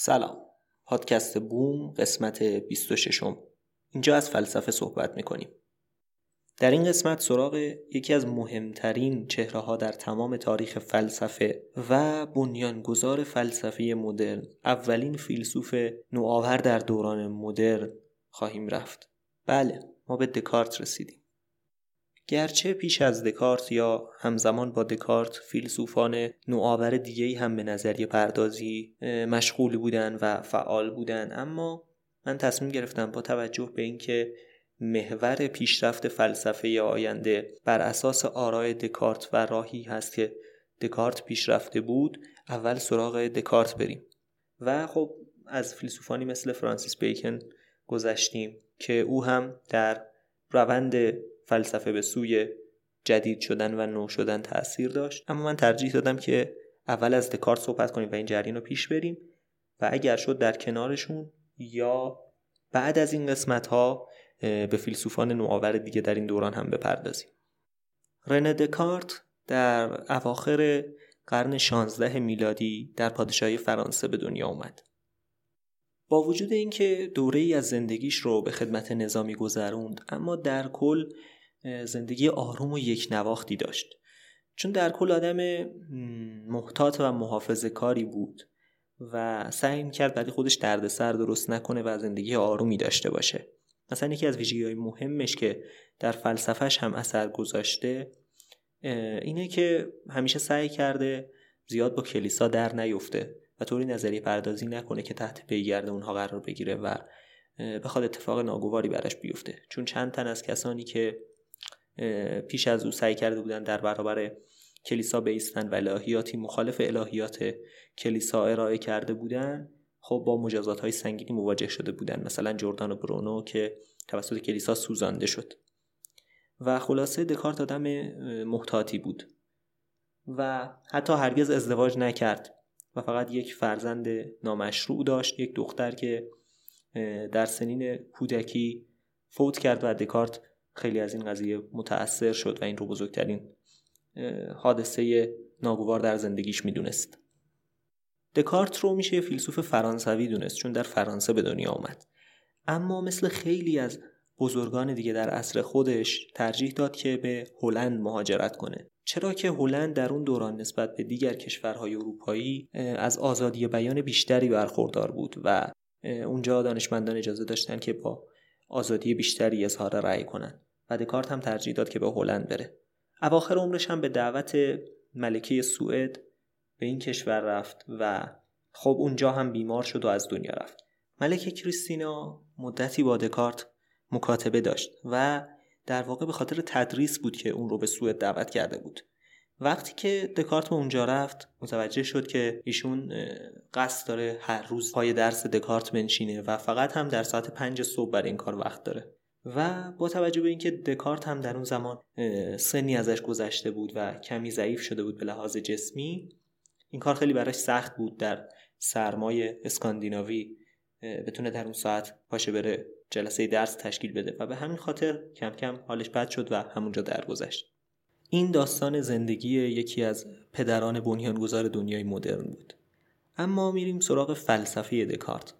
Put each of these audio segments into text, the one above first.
سلام. پادکست بوم قسمت 26 اینجا از فلسفه صحبت می‌کنیم. در این قسمت سراغ یکی از مهمترین چهره ها در تمام تاریخ فلسفه و بنیانگذار فلسفه مدرن اولین فیلسوف نوآور در دوران مدرن خواهیم رفت. بله ما به دکارت رسیدیم. گرچه پیش از دکارت یا همزمان با دکارت فیلسوفان نوآور دیگهی هم به نظریه پردازی مشغول بودن و فعال بودن. اما من تصمیم گرفتم با توجه به اینکه محور پیشرفت فلسفه آینده بر اساس آرای دکارت و راهی هست که دکارت پیشرفته بود اول سراغ دکارت بریم. و خب از فیلسوفانی مثل فرانسیس بیکن گذشتیم که او هم در روند فلسفه به سوی جدید شدن و نو شدن تاثیر داشت. اما من ترجیح دادم که اول از دکارت صحبت کنیم و این جریان رو پیش بریم و اگر شد در کنارشون یا بعد از این قسمت ها به فیلسوفان نوآور دیگه در این دوران هم بپردازیم. رنه دکارت در اواخر قرن 16 میلادی در پادشاهی فرانسه به دنیا اومد. با وجود اینکه دوره ای از زندگیش رو به خدمت نظامی گذروند اما در کل زندگی آروم و یک نواختی داشت. چون در کل آدم محتاط و محافظ کاری بود و سعی کرد برای خودش دردسر درست نکنه و زندگی آرومی داشته باشه. مثلا یکی از ویژگی های مهمش که در فلسفهش هم اثر گذاشته اینه که همیشه سعی کرده زیاد با کلیسا در نیفته و طوری نظریه پردازی نکنه که تحت پیگرد اونها قرار بگیره و بخواد اتفاق ناگواری براش بیفته. چون چند تن از کسانی که پیش از او سعی کرده بودن در برابر کلیسا بیستن و الهیاتی مخالف الهیات کلیسا ارائه کرده بودن خب با مجازات های سنگینی مواجه شده بودن. مثلا جردان و برونو که توسط کلیسا سوزانده شد. و خلاصه دکارت آدم محتاطی بود. و حتی هرگز ازدواج نکرد. و فقط یک فرزند نامشروع داشت یک دختر که در سنین کودکی فوت کرد و دکارت خیلی از این قضیه متأثر شد و این رو بزرگترین حادثه ناگوار در زندگیش می‌دونست. دکارت رو میشه فیلسوف فرانسوی دونست چون در فرانسه به دنیا آمد. اما مثل خیلی از بزرگان دیگه در عصر خودش ترجیح داد که به هلند مهاجرت کنه. چرا که هلند در اون دوران نسبت به دیگر کشورهای اروپایی از آزادی بیان بیشتری برخوردار بود و اونجا دانشمندان اجازه داشتن که با آزادی بیشتری اظهار رأی کنند و دکارت هم ترجیح داد که به هلند بره. اواخر عمرش هم به دعوت ملکه سوئد به این کشور رفت و خب اونجا هم بیمار شد و از دنیا رفت. ملکه کریستینا مدتی با دکارت مکاتبه داشت و در واقع به خاطر تدریس بود که اون رو به سوئد دعوت کرده بود. وقتی که دکارت به اونجا رفت متوجه شد که ایشون قصد داره هر روز پای درس دکارت بنشینه و فقط هم در ساعت پنج صبح برای این کار وقت داره. و با توجه به اینکه دکارت هم در اون زمان سنی ازش گذشته بود و کمی ضعیف شده بود به لحاظ جسمی این کار خیلی براش سخت بود در سرمای اسکاندیناوی بتونه در اون ساعت پاشه بره جلسه درس تشکیل بده و به همین خاطر کم کم حالش بد شد و همونجا درگذشت. این داستان زندگی یکی از پدران بنیانگذار دنیای مدرن بود. اما میریم سراغ فلسفه دکارت.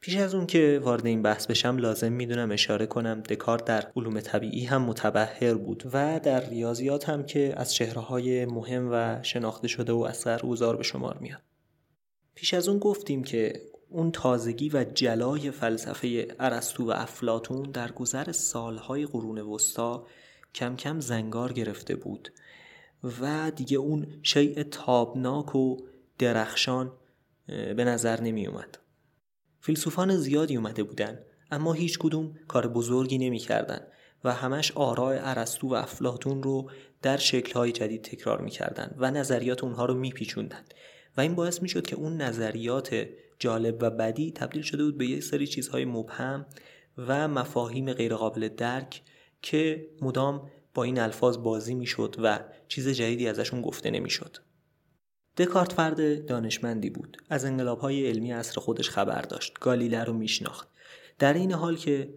پیش از اون که وارد این بحث بشم لازم می‌دونم اشاره کنم دکارت در علوم طبیعی هم متبهر بود و در ریاضیات هم که از چهره مهم و شناخته شده و اثر اوزار به شمار میاد. پیش از اون گفتیم که اون تازگی و جلای فلسفه ارسطو و افلاتون در گذر سالهای قرون وسطا کم کم زنگار گرفته بود و دیگه اون شیء تابناک و درخشان به نظر نمی اومد فیلسوفان زیادی اومده بودن اما هیچ کدوم کار بزرگی نمی کردن و همش آراء ارسطو و افلاتون رو در شکلهای جدید تکرار می‌کردند و نظریات اونها رو میپیچوندن و این باعث می‌شد که اون نظریات جالب و بدی تبدیل شده بود به یک سری چیزهای مبهم و مفاهیم غیرقابل درک که مدام با این الفاظ بازی می‌شد و چیز جدیدی ازشون گفته نمی‌شد. دکارت فرد دانشمندی بود. از انقلاب های علمی عصر خودش خبر داشت. گالیله رو میشناخت. در این حال که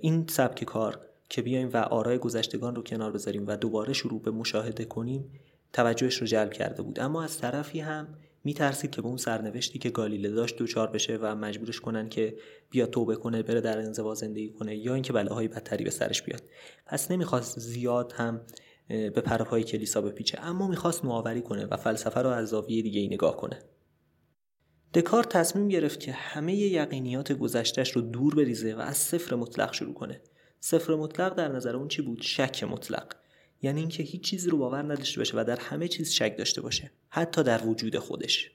این سبک کار که بیایم و آرای گذشتگان رو کنار بذاریم و دوباره شروع به مشاهده کنیم توجهش رو جلب کرده بود. اما از طرفی هم میترسید که به اون سرنوشتی که گالیله داشت دوچار بشه و مجبورش کنن که بیا توبه کنه بره در انزوا زندگی کنه یا اینکه بلاهای بدتری به سرش بیاد. پس نمی‌خواست زیاد هم به پرپای کلیسا بپیچه. اما می‌خواست نوآوری کنه و فلسفه رو از زاویه دیگه ای نگاه کنه. دکارت تصمیم گرفت که همه یقینیات گذشتش رو دور بریزه و از صفر مطلق شروع کنه. صفر مطلق در نظر اون چی بود؟ شک مطلق. یعنی اینکه هیچ چیزی رو باور نداشته باشه و در همه چیز شک داشته باشه. حتی در وجود خودش.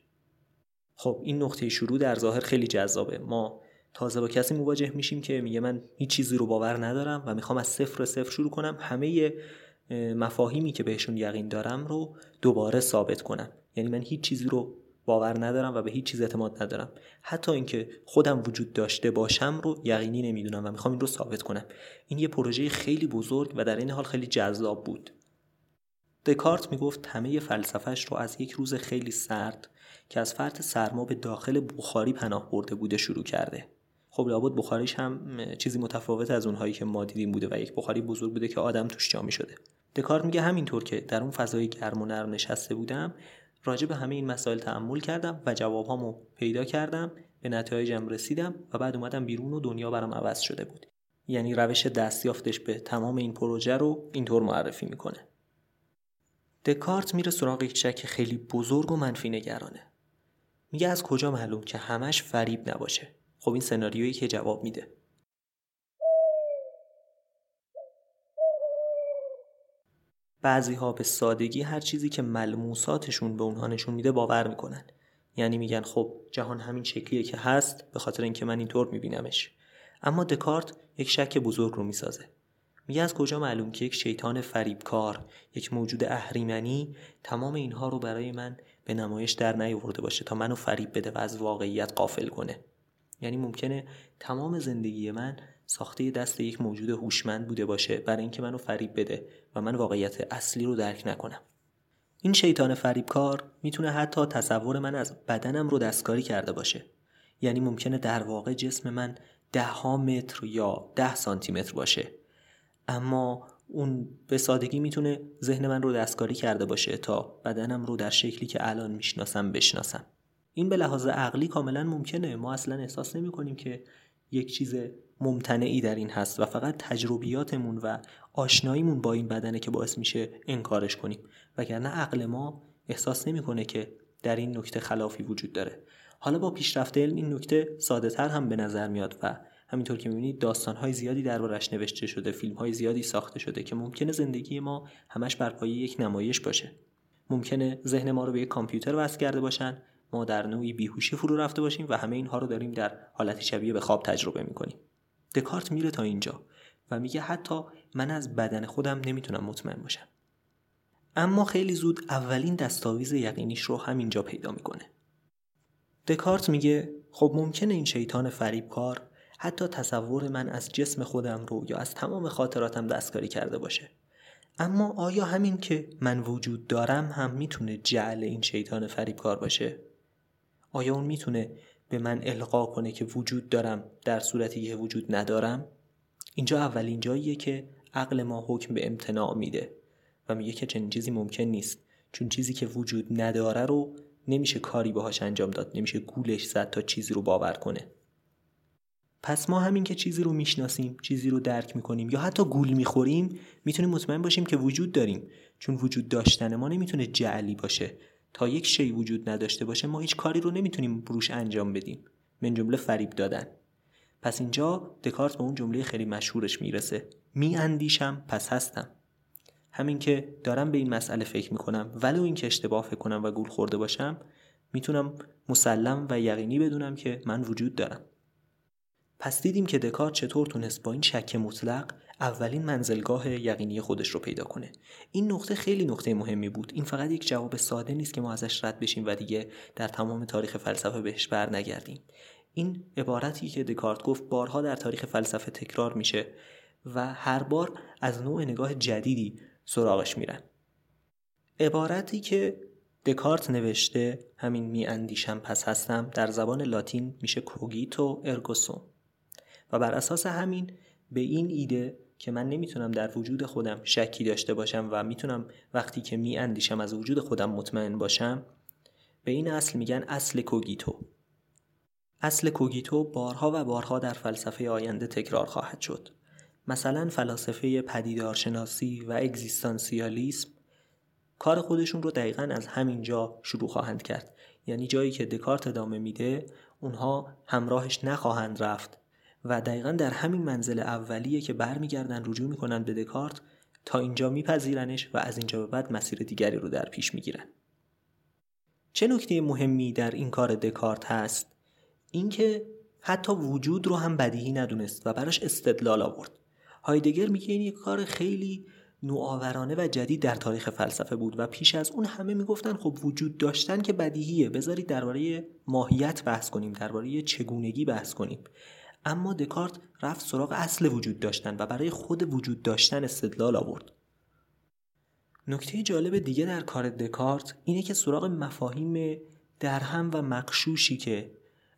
خب این نقطه شروع در ظاهر خیلی جذابه. ما تازه با کسی مواجه میشیم که میگه من هیچ چیزی رو باور ندارم و می‌خوام از صفر صفر شروع کنم. همه مفاهیمی که بهشون یقین دارم رو دوباره ثابت کنم. یعنی من هیچ چیزی رو باور ندارم و به هیچ چیز اعتماد ندارم. حتی اینکه خودم وجود داشته باشم رو یقینی نمی‌دونم و می‌خوام این رو ثابت کنم. این یه پروژه خیلی بزرگ و در این حال خیلی جذاب بود. دکارت می‌گفت همه فلسفهش رو از یک روز خیلی سرد که از فرط سرما به داخل بخاری پناه برده بوده شروع کرده. خب لابد بخاریش هم چیزی متفاوت از اونهایی که ما دیدیم بوده و یک بخاری بزرگ بوده که آدم توش جا شده دکارت میگه همینطور که در اون فضای گرم و نرم نشسته بودم راجع به همه این مسائل تعمل کردم و جوابهامو پیدا کردم به نتایجم رسیدم و بعد اومدم بیرون و دنیا برام عوض شده بود. یعنی روش دستیافتش به تمام این پروژه رو اینطور معرفی می‌کنه. دکارت میره سراغ یک شک خیلی بزرگ و منفی نگرانه. میگه از کجا معلوم که همش فریب نباشه؟ خب این سناریویی که جواب میده. بعضی ها به سادگی هر چیزی که ملموساتشون به اونها نشون میده باور می‌کنن. یعنی میگن خب جهان همین شکلیه که هست به خاطر اینکه من اینطور میبینمش. اما دکارت یک شک بزرگ رو می‌سازه. میگه از کجا معلوم که یک شیطان فریبکار یک موجود اهریمنی تمام اینها رو برای من به نمایش در نیاورده باشه تا منو فریب بده و از واقعیت قافل کنه. یعنی ممکنه تمام زندگی من ساخته دست یک موجود هوشمند بوده باشه برای اینکه منو فریب بده و من واقعیت اصلی رو درک نکنم. این شیطان فریبکار می‌تونه حتی تصور من از بدنم رو دستکاری کرده باشه. یعنی ممکنه در واقع جسم من ده ها متر یا ده سانتی متر باشه. اما اون به سادگی می‌تونه ذهن من رو دستکاری کرده باشه تا بدنم رو در شکلی که الان می‌شناسم بشناسم. این به لحاظ عقلی کاملا ممکنه. ما اصلا احساس نمی کنیم که یک چیز ممتنعی در این هست و فقط تجربیاتمون و آشناییمون با این بدنه که باعث میشه انکارش کنیم. وگرنه عقل ما احساس نمی‌کنه که در این نکته خلافی وجود داره. حالا با پیشرفت علم این نکته ساده تر هم به نظر میاد و همینطور که می‌بینید داستانهای زیادی دربارش نوشته شده فیلمهای زیادی ساخته شده که ممکنه زندگی ما همش بر پایه یک نمایش باشه. ممکنه ذهن ما رو به یک کامپیوتر وصل کرده باشن ما در نوعی بیهوشی فرو رفته باشیم و همه اینها رو داریم در حالتی شبیه به خواب تجربه می‌کنیم. دکارت میره تا اینجا و میگه حتی من از بدن خودم نمی‌تونم مطمئن باشم. اما خیلی زود اولین دستاویز یقینیش رو همینجا پیدا می‌کنه. دکارت میگه خب ممکنه این شیطان فریبکار حتی تصور من از جسم خودم رو یا از تمام خاطراتم دستکاری کرده باشه. اما آیا همین که من وجود دارم هم می‌تونه جعل این شیطان فریبکار باشه؟ آیا اون می‌تونه به من القا کنه که وجود دارم در صورتی که وجود ندارم؟ اینجا اولین جاییه که عقل ما حکم به امتناع میده و میگه که چنین چیزی ممکن نیست. چون چیزی که وجود نداره رو نمیشه کاری باهاش انجام داد نمیشه گولش زد تا چیزی رو باور کنه. پس ما همین که چیزی رو می‌شناسیم چیزی رو درک می‌کنیم یا حتی گول می‌خوریم می‌تونیم مطمئن باشیم که وجود داریم. چون وجود داشتن ما نمی‌تونه جعلی باشه. تا یک شی وجود نداشته باشه ما هیچ کاری رو نمی‌تونیم بروش انجام بدیم. من جمله فریب دادن. پس اینجا دکارت به اون جمله خیلی مشهورش می‌رسه. می اندیشم پس هستم. همین که دارم به این مسئله فکر می‌کنم ولو اینکه اشتباه فکر کنم و گول خورده باشم می‌تونم مسلم و یقینی بدونم که من وجود دارم. پس دیدیم که دکارت چطور تونست با این شک مطلق اولین منزلگاه یقینی خودش رو پیدا کنه. این نقطه خیلی نقطه مهمی بود. این فقط یک جواب ساده نیست که ما ازش رد بشیم و دیگه در تمام تاریخ فلسفه بهش بر نگردیم این عبارتی که دکارت گفت بارها در تاریخ فلسفه تکرار میشه و هر بار از نوع نگاه جدیدی سراغش میرن. عبارتی که دکارت نوشته همین می اندیشم پس هستم در زبان لاتین میشه کوگیتو ارگوسوم و بر اساس همین به این ایده که من نمی‌تونم در وجود خودم شکی داشته باشم و می‌تونم وقتی که می اندیشم از وجود خودم مطمئن باشم به این اصل میگن اصل کوگیتو. اصل کوگیتو بارها و بارها در فلسفه آینده تکرار خواهد شد. مثلا فلاسفه پدیدارشناسی و اگزیستانسیالیسم کار خودشون رو دقیقا از همین جا شروع خواهند کرد. یعنی جایی که دکارت ادامه میده اونها همراهش نخواهند رفت. و دقیقا در همین منزل اولیه که برمیگردن رجوع می‌کنن به دکارت تا اینجا میپذیرنش و از اینجا به بعد مسیر دیگری رو در پیش می‌گیرن. چه نکته مهمی در این کار دکارت هست؟ اینکه حتی وجود رو هم بدیهی ندونست و براش استدلال آورد. هایدگر میگه این یک کار خیلی نوآورانه و جدید در تاریخ فلسفه بود و پیش از اون همه می‌گفتن خب وجود داشتن که بدیهیه. بذارید درباره ماهیت بحث کنیم درباره چگونگی بحث کنیم. اما دکارت رفت سراغ اصل وجود داشتن و برای خود وجود داشتن استدلال آورد. نکته جالب دیگه در کار دکارت اینه که سراغ مفاهیم درهم و مقشوشی که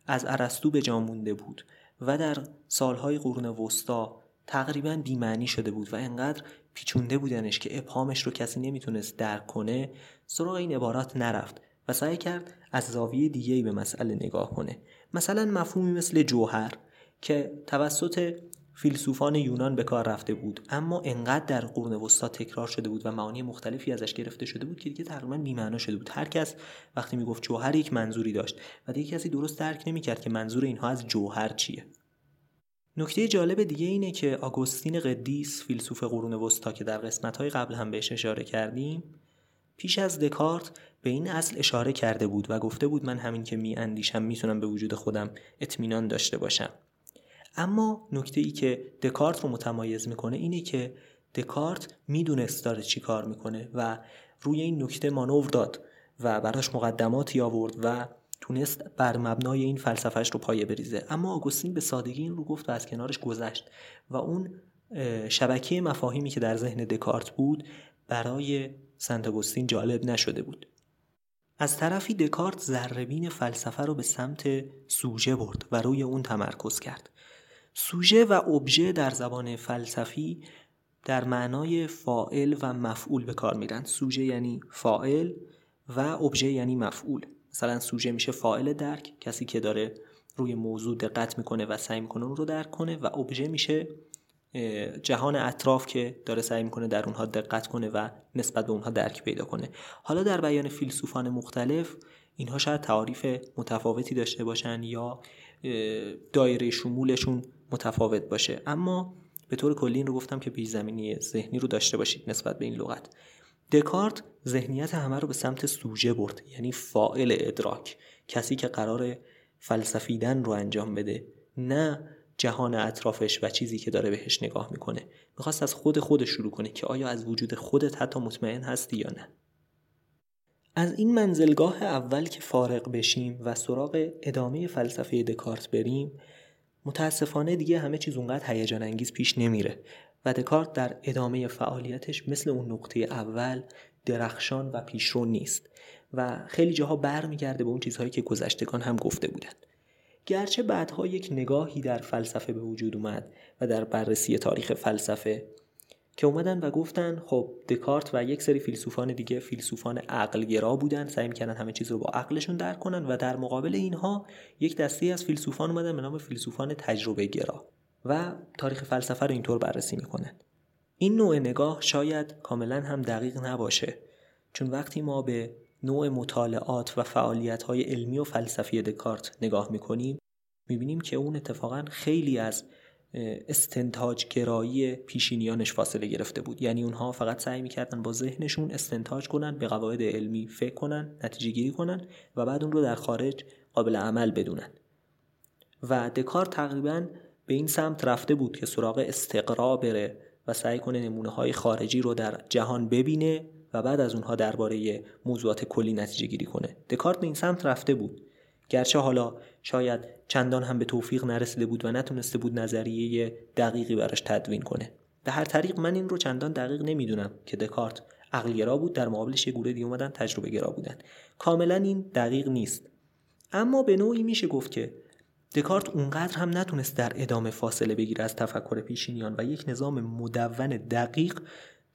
از ارسطو به جا مونده بود و در سالهای قرون وسطا تقریبا بیمعنی شده بود و انقدر پیچونده بودنش که ابهامش رو کسی نمی‌تونست درک کنه سراغ این عبارات نرفت و سعی کرد از زاویه دیگه به مسئله نگاه کنه. مثلا مفهومی مثل جوهر. که توسط فیلسوفان یونان به کار رفته بود. اما انقدر در قرون وسطا تکرار شده بود و معانی مختلفی ازش گرفته شده بود که دیگه تقریبا بی‌معنا شده بود. هر کس وقتی می‌گفت جوهر یک منظوری داشت و دیگه کسی درست درک نمی‌کرد که منظور اینها از جوهر چیه. نکته جالب دیگه اینه که آگوستین قدیس فیلسوف قرون وسطا که در قسمت‌های قبل هم بهش اشاره کردیم پیش از دکارت به این اصل اشاره کرده بود و گفته بود من همین که می اندیشم می‌تونم به وجود خودم اطمینان داشته باشم. اما نکته ای که دکارت رو متمایز می‌کنه اینه که دکارت می‌دونست داره چی کار می‌کنه و روی این نکته مانور داد و براش مقدماتی آورد و تونست بر مبنای این فلسفهش رو پایه بریزه. اما آگوستین به سادگی این رو گفت و از کنارش گذشت و اون شبکه مفاهیمی که در ذهن دکارت بود برای سنت آگوستین جالب نشده بود. از طرفی دکارت ذربین فلسفه رو به سمت سوژه برد و روی اون تمرکز کرد. سوژه و ابژه در زبان فلسفی در معنای فائل و مفعول به کار میرن. سوژه یعنی فائل و ابژه یعنی مفعول. مثلا سوژه میشه فائل درک. کسی که داره روی موضوع دقت می‌کنه و سعی می‌کنه اون رو درک کنه و ابژه میشه جهان اطراف که داره سعی می‌کنه در اونها دقت کنه و نسبت به اونها درک پیدا کنه. حالا در بیان فیلسوفان مختلف اینها شاید تعاریف متفاوتی داشته باشن یا دایره شمولشون متفاوت باشه. اما به طور کلی این رو گفتم که پیش زمینی ذهنی رو داشته باشید نسبت به این لغت. دکارت ذهنیت همه رو به سمت سوژه برد یعنی فائل ادراک. کسی که قرار فلسفیدن رو انجام بده نه جهان اطرافش و چیزی که داره بهش نگاه می‌کنه. می‌خواست از خود خودش شروع کنه که آیا از وجود خودت حتی مطمئن هستی یا نه. از این منزلگاه اول که فارغ بشیم و سراغ ادامه فلسفه دکارت بریم متاسفانه دیگه همه چیز اونقدر هیجان انگیز پیش نمیره و دکارت در ادامه فعالیتش مثل اون نقطه اول درخشان و پیشرو نیست و خیلی جاها برمیگرده به اون چیزهایی که گذشتگان هم گفته بودند گرچه بعدها یک نگاهی در فلسفه به وجود اومد و در بررسی تاریخ فلسفه که اومدن و گفتن خب دکارت و یک سری فیلسوفان دیگه فیلسوفان عقلگرا بودن سعی می‌کردن همه چیز رو با عقلشون درک کنن و در مقابل اینها یک دسته از فیلسوفان اومدن به نام فیلسوفان تجربه گرا و تاریخ فلسفه رو اینطور بررسی می‌کنن. این نوع نگاه شاید کاملا هم دقیق نباشه چون وقتی ما به نوع مطالعات و فعالیت های علمی و فلسفی دکارت نگاه می‌کنیم می‌بینیم که اون اتفاقا خیلی از استنتاج گرایی پیشینیانش فاصله گرفته بود. یعنی اونها فقط سعی می‌کردن با ذهنشون استنتاج کنن به قواعد علمی فکر کنن نتیجه گیری کنن و بعد اون رو در خارج قابل عمل بدونن. و دکار تقریبا به این سمت رفته بود که سراغ استقرا بره و سعی کنه نمونه های خارجی رو در جهان ببینه و بعد از اونها درباره موضوعات کلی نتیجه گیری کنه. دکارت به این سمت رفته بود. گرچه حالا شاید چندان هم به توفیق نرسیده بود و نتونسته بود نظریه دقیقی براش تدوین کنه. به هر طریق من این رو چندان دقیق نمی‌دونم که دکارت عقلگرا بود در مقابلش یه گروه دیگه اومدن تجربه گرا بودن. کاملا این دقیق نیست. اما به نوعی میشه گفت که دکارت اونقدر هم نتونست در ادامه فاصله بگیره از تفکر پیشینیان و یک نظام مدون دقیق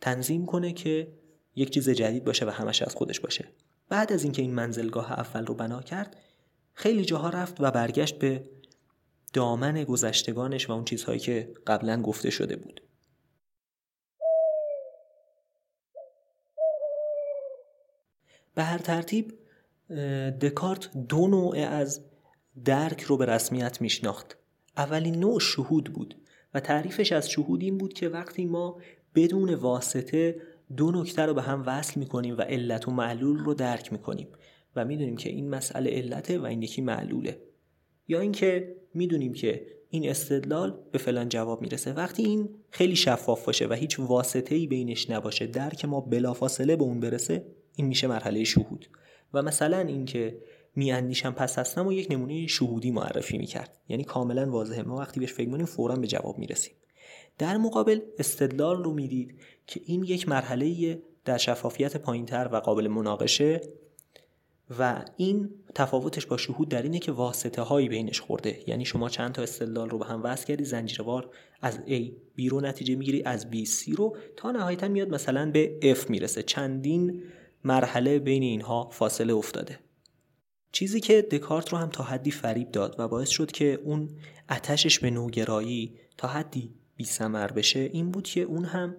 تنظیم کنه که یک چیز جدید باشه و همش از خودش باشه. بعد از اینکه این منزلگاه اول رو بنا کرد خیلی جاها رفت و برگشت به دامن گذشتگانش و اون چیزهایی که قبلا گفته شده بود. به هر ترتیب دکارت دو نوع از درک رو به رسمیت میشناخت. اولین نوع شهود بود و تعریفش از شهود این بود که وقتی ما بدون واسطه دو نکته رو به هم وصل می‌کنیم و علت و معلول رو درک می‌کنیم. و می‌دونیم که این مسئله علته و این یکی معلوله. یا اینکه می‌دونیم که این استدلال به فلان جواب می‌رسه. وقتی این خیلی شفاف باشه و هیچ واسطه ای بینش نباشه درک ما بلافاصله به اون برسه این میشه مرحله شهود. و مثلا اینکه میاندیشم پس هستم و یک نمونه شهودی معرفی می‌کرد. یعنی کاملا واضحه. ما وقتی بهش فکر کنیم فورا به جواب می‌رسیم. در مقابل استدلال رو می‌دید که این یک مرحله در شفافیت پایینتر و قابل مناقشه و این تفاوتش با شهود در اینه که واسطه هایی بینش خورده. یعنی شما چند تا استدلال رو به هم وصل کردی زنجیروار از A B رو نتیجه می‌گیری از B C رو تا نهایتا میاد مثلا به F می‌رسه. چندین مرحله بین اینها فاصله افتاده. چیزی که دکارت رو هم تا حدی فریب داد و باعث شد که اون اتشش به نوگرایی تا حدی بی بشه این بود که اون هم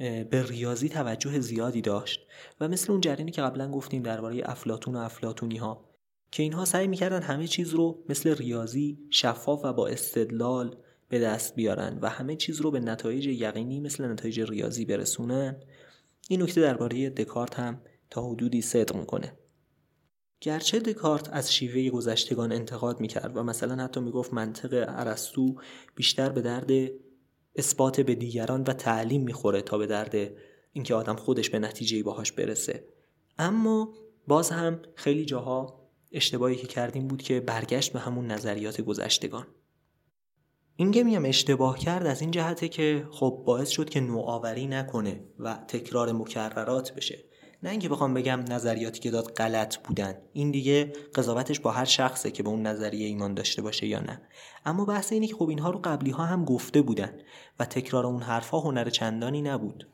به ریاضی توجه زیادی داشت و مثل اون جریانی که قبلا گفتیم درباره افلاتون و افلاتونی ها که اینها سعی می‌کردن همه چیز رو مثل ریاضی شفاف و با استدلال به دست بیارن و همه چیز رو به نتایج یقینی مثل نتایج ریاضی برسونن. این نکته درباره دکارت هم تا حدودی صدق می‌کنه. گرچه دکارت از شیوه گذشتگان انتقاد می‌کرد و مثلا حتی می‌گفت منطق ارسطو بیشتر به درد اثبات به دیگران و تعلیم می‌خوره تا به درد اینکه آدم خودش به نتیجه باهاش برسه. اما باز هم خیلی جاها اشتباهی که کردیم بود که برگشت به همون نظریات گذشتگان. این که میم اشتباه کرد از این جهته که خب باعث شد که نوآوری نکنه و تکرار مکررات بشه. نه اینکه بخوام بگم نظریاتی که داد غلط بودن. این دیگه قضاوتش با هر شخصه که به اون نظریه ایمان داشته باشه یا نه. اما بحث اینه که خب اینها رو قبلی ها هم گفته بودن و تکرار اون حرفها هنر چندانی نبود.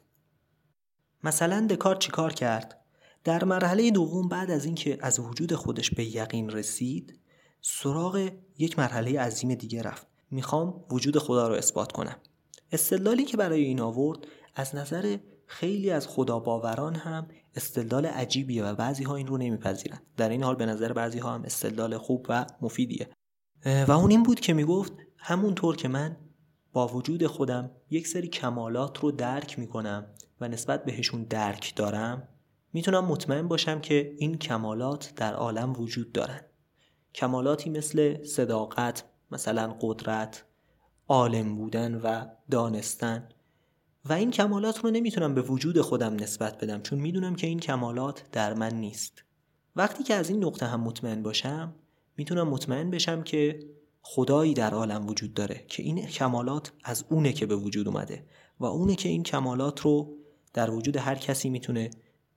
مثلا دکارت چیکار کرد؟ در مرحله دوم بعد از اینکه از وجود خودش به یقین رسید سراغ یک مرحله عظیم دیگه رفت. می‌خوام وجود خدا رو اثبات کنم. استدلالی که برای این آورد از نظر خیلی از خدا باوران هم استدلال عجیبیه و بعضی ها این رو نمیپذیرن. در این حال به نظر بعضی ها هم استدلال خوب و مفیدیه. و اون این بود که می‌گفت همونطور که من با وجود خودم یک سری کمالات رو درک می‌کنم و نسبت بهشون درک دارم می‌تونم مطمئن باشم که این کمالات در عالم وجود دارن. کمالاتی مثل صداقت مثلا قدرت عالم بودن و دانستن. و این کمالات رو نمی‌تونم به وجود خودم نسبت بدم چون می‌دونم که این کمالات در من نیست. وقتی که از این نقطه هم مطمئن باشم می‌تونم مطمئن بشم که خدایی در عالم وجود داره که این کمالات از اونه که به وجود اومده و اونه که این کمالات رو در وجود هر کسی می‌تونه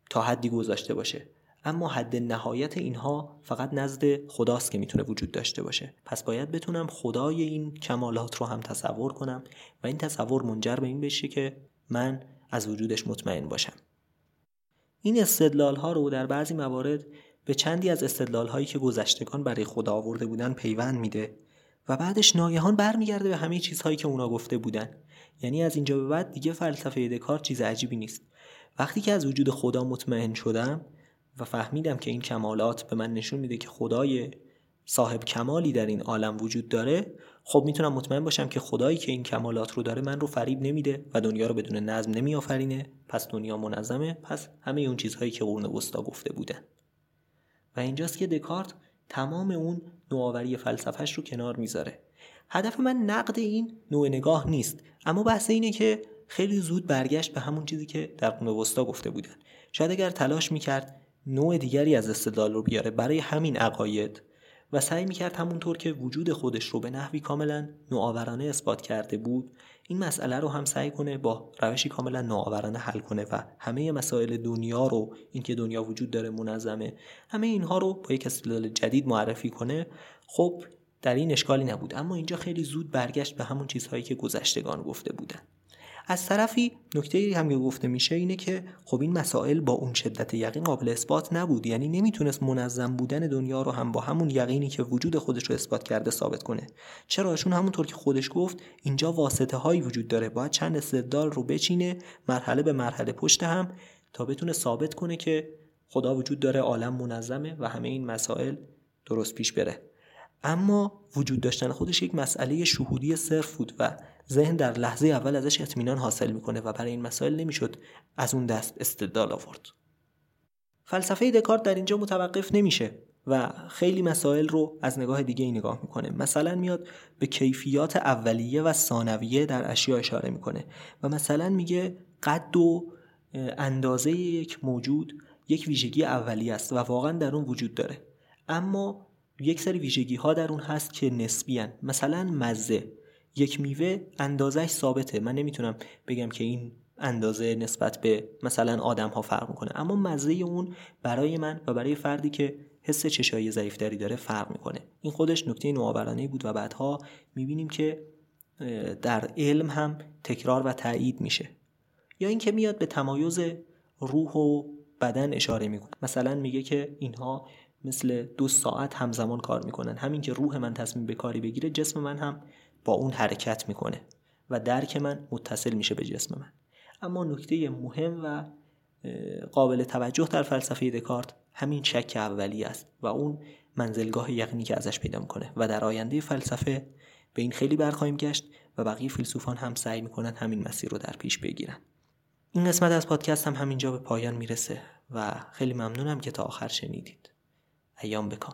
تا حدی گذاشته باشه. اما حد نهایت اینها فقط نزد خداست که می‌تونه وجود داشته باشه. پس باید بتونم خدای این کمالات رو هم تصور کنم و این تصور منجر به این بشه که من از وجودش مطمئن باشم. این استدلال ها رو در بعضی موارد به چندی از استدلال هایی که گذشتگان برای خدا آورده بودن پیوند میده و بعدش ناگهان برمیگرده به همه چیزهایی که اونا گفته بودن. یعنی از اینجا به بعد دیگه فلسفه دکارت چیز عجیبی نیست. وقتی که از وجود خدا مطمئن شدم و فهمیدم که این کمالات به من نشون میده که خدای صاحب کمالی در این عالم وجود داره خب می‌تونم مطمئن باشم که خدایی که این کمالات رو داره من رو فریب نمیده و دنیا رو بدون نظم نمیآفرینه. پس دنیا منظمه پس همه اون چیزهایی که قرون وسطا گفته بودن. و اینجاست که دکارت تمام اون نوآوری فلسفهش رو کنار می‌ذاره. هدف من نقد این نوع نگاه نیست اما بحث اینه که خیلی زود برگشت به همون چیزی که در قرون وسطا گفته بودن. شاید اگر تلاش می‌کرد نوع دیگری از استدلال رو بیاره برای همین عقاید و سعی می‌کرد همونطور که وجود خودش رو به نحوی کاملا نوآورانه اثبات کرده بود این مسئله رو هم سعی کنه با روشی کاملا نوآورانه حل کنه و همه مسائل دنیا رو اینکه دنیا وجود داره منظمه همه اینها رو با یک استدلال جدید معرفی کنه خب در این اشکالی نبود. اما اینجا خیلی زود برگشت به همون چیزهایی که گذشتگان گفته بودن. از طرفی نکته هم که گفته میشه اینه که خب این مسائل با اون شدت یقین قابل اثبات نبود. یعنی نمی‌تونست منظم بودن دنیا رو هم با همون یقینی که وجود خودش رو اثبات کرده ثابت کنه. چرا؟ چون همونطور که خودش گفت اینجا واسطه هایی وجود داره. باید چند استدلال رو بچینه مرحله به مرحله پشت هم تا بتونه ثابت کنه که خدا وجود داره عالم منظمه و همه این مسائل درست پیش بره. اما وجود داشتن خودش یک مسئله شهودی صرف بود و ذهن در لحظه اول ازش اطمینان حاصل می‌کنه و برای این مسائل نمی‌شد از اون دست استدلال آورد. فلسفه دکارت در اینجا متوقف نمیشه و خیلی مسائل رو از نگاه دیگه ای نگاه می‌کنه. مثلا میاد به کیفیات اولیه و ثانویه در اشیا اشاره می‌کنه و مثلا میگه قد و اندازه یک موجود یک ویژگی اولیه است و واقعا در اون وجود داره. اما یک سری ویژگی ها در اون هست که نسبی مثلا مزه. یک میوه اندازش ثابته. من نمی‌تونم بگم که این اندازه نسبت به مثلا آدم ها فرق می‌کنه. اما مزه اون برای من و برای فردی که حس چشایی ضعیفتری داره فرق می‌کنه. این خودش نکته نوآورانه بود و بعدها می‌بینیم که در علم هم تکرار و تایید میشه. یا اینکه میاد به تمایز روح و بدن اشاره می‌کنه. مثلا میگه که اینها مثل دو ساعت همزمان کار می‌کنن. همین که روح من تصمیم به کاری بگیره جسم من هم با اون حرکت می‌کنه و درک من متصل میشه به جسم من. اما نکته مهم و قابل توجه در فلسفه دکارت همین شک اولی است و اون منزلگاه یقینی که ازش پیدا می‌کنه. و در آینده فلسفه به این خیلی برخواهیم گشت و بقیه فیلسوفان هم سعی می‌کنن همین مسیر رو در پیش بگیرن. این قسمت از پادکست هم همینجا به پایان می‌رسه و خیلی ممنونم که تا آخر شنیدید. ایام بکن